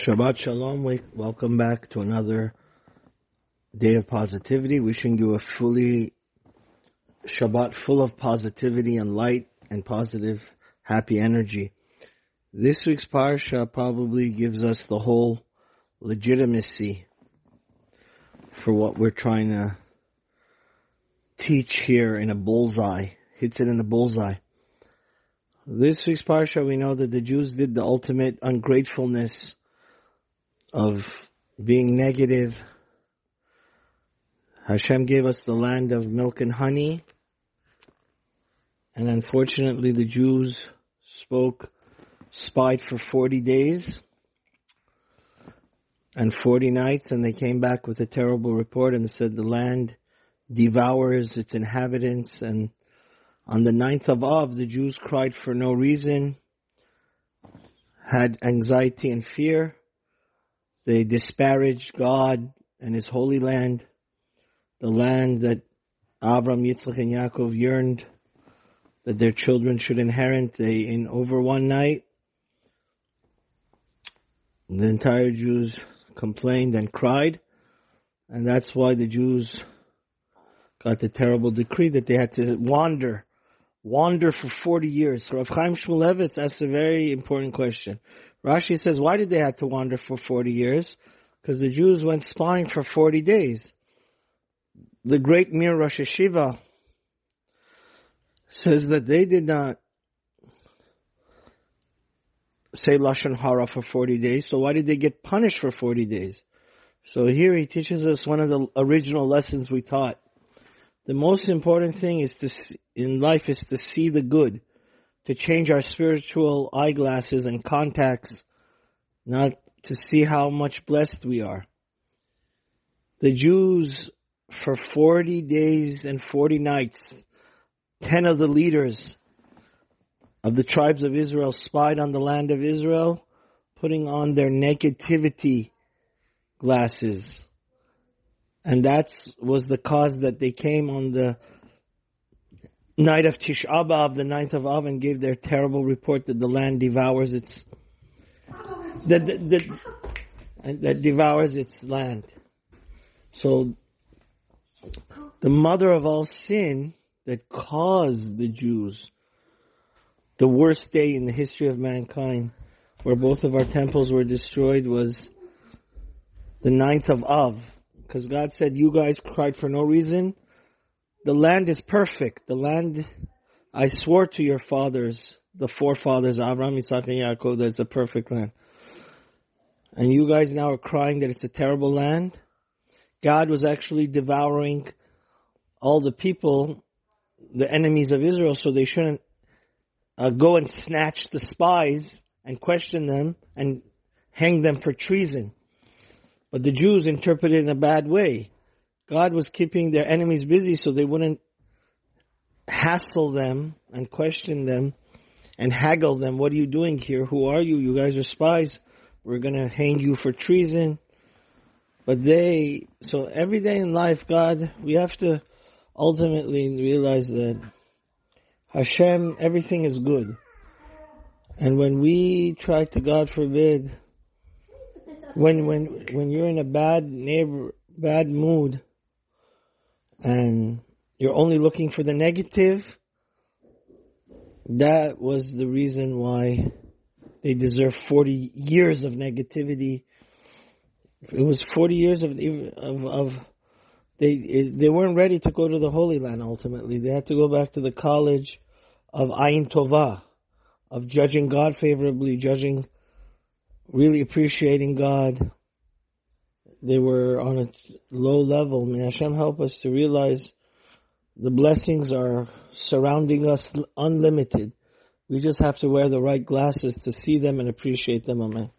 Shabbat Shalom. Welcome back to another day of positivity. Wishing you a fully Shabbat full of positivity and light and positive, happy energy. This week's parsha probably gives us the whole legitimacy for what we're trying to teach here in a bullseye. Hits it in the bullseye. This week's parsha, we know that the Jews did the ultimate ungratefulness of being negative. Hashem gave us the land of milk and honey. And unfortunately the Jews spoke, spied for 40 days and 40 nights and they came back with a terrible report and said the land devours its inhabitants and on the ninth of Av the Jews cried for no reason, had anxiety and fear they disparaged God and His holy land, the land that Abram, Yitzchak, and Yaakov yearned that their children should inherit. They, in over one night, the entire Jews complained and cried, and that's why the Jews got the terrible decree that they had to wander, wander for 40 years. So Rav Chaim Shmulevitz asks a very important question. Rashi says, why did they have to wander for 40 years? Because the Jews went spying for 40 days. The great Mir Rosh Yeshiva says that they did not say Lashon Hara for 40 days, so why did they get punished for 40 days? So here he teaches us one of the original lessons we taught. The most important thing is to, in life is to see the good to change our spiritual eyeglasses and contacts, not to see how much blessed we are. The Jews, for 40 days and 40 nights, 10 of the leaders of the tribes of Israel spied on the land of Israel, putting on their negativity glasses. And that was the cause that they came on the night of Tisha B'Av, the ninth of Av, and gave their terrible report that the land devours its that that, that devours its land. So the mother of all sin that caused the Jews the worst day in the history of mankind, where both of our temples were destroyed, was the ninth of Av. Because God said, you guys cried for no reason, the land is perfect. The land, I swore to your fathers, the forefathers, Abraham, Isaac, and Yaakov, that it's a perfect land. And you guys now are crying that it's a terrible land. God was actually devouring all the people, the enemies of Israel, so they shouldn't uh, go and snatch the spies and question them and hang them for treason. But the Jews interpreted it in a bad way. God was keeping their enemies busy so they wouldn't hassle them and question them and haggle them. What are you doing here? Who are you? You guys are spies. We're gonna hang you for treason. But they, so every day in life, God, we have to ultimately realize that Hashem, everything is good. And when we try to, God forbid, when, when, when you're in a bad neighbor, bad mood, and you're only looking for the negative, that was the reason why they deserve 40 years of negativity. It was 40 years of, of, of they, they weren't ready to go to the Holy Land ultimately. They had to go back to the college of Ayin Tovah, of judging God favorably, judging, really appreciating God, they were on a low level. May Hashem help us to realize the blessings are surrounding us unlimited. We just have to wear the right glasses to see them and appreciate them. Amen.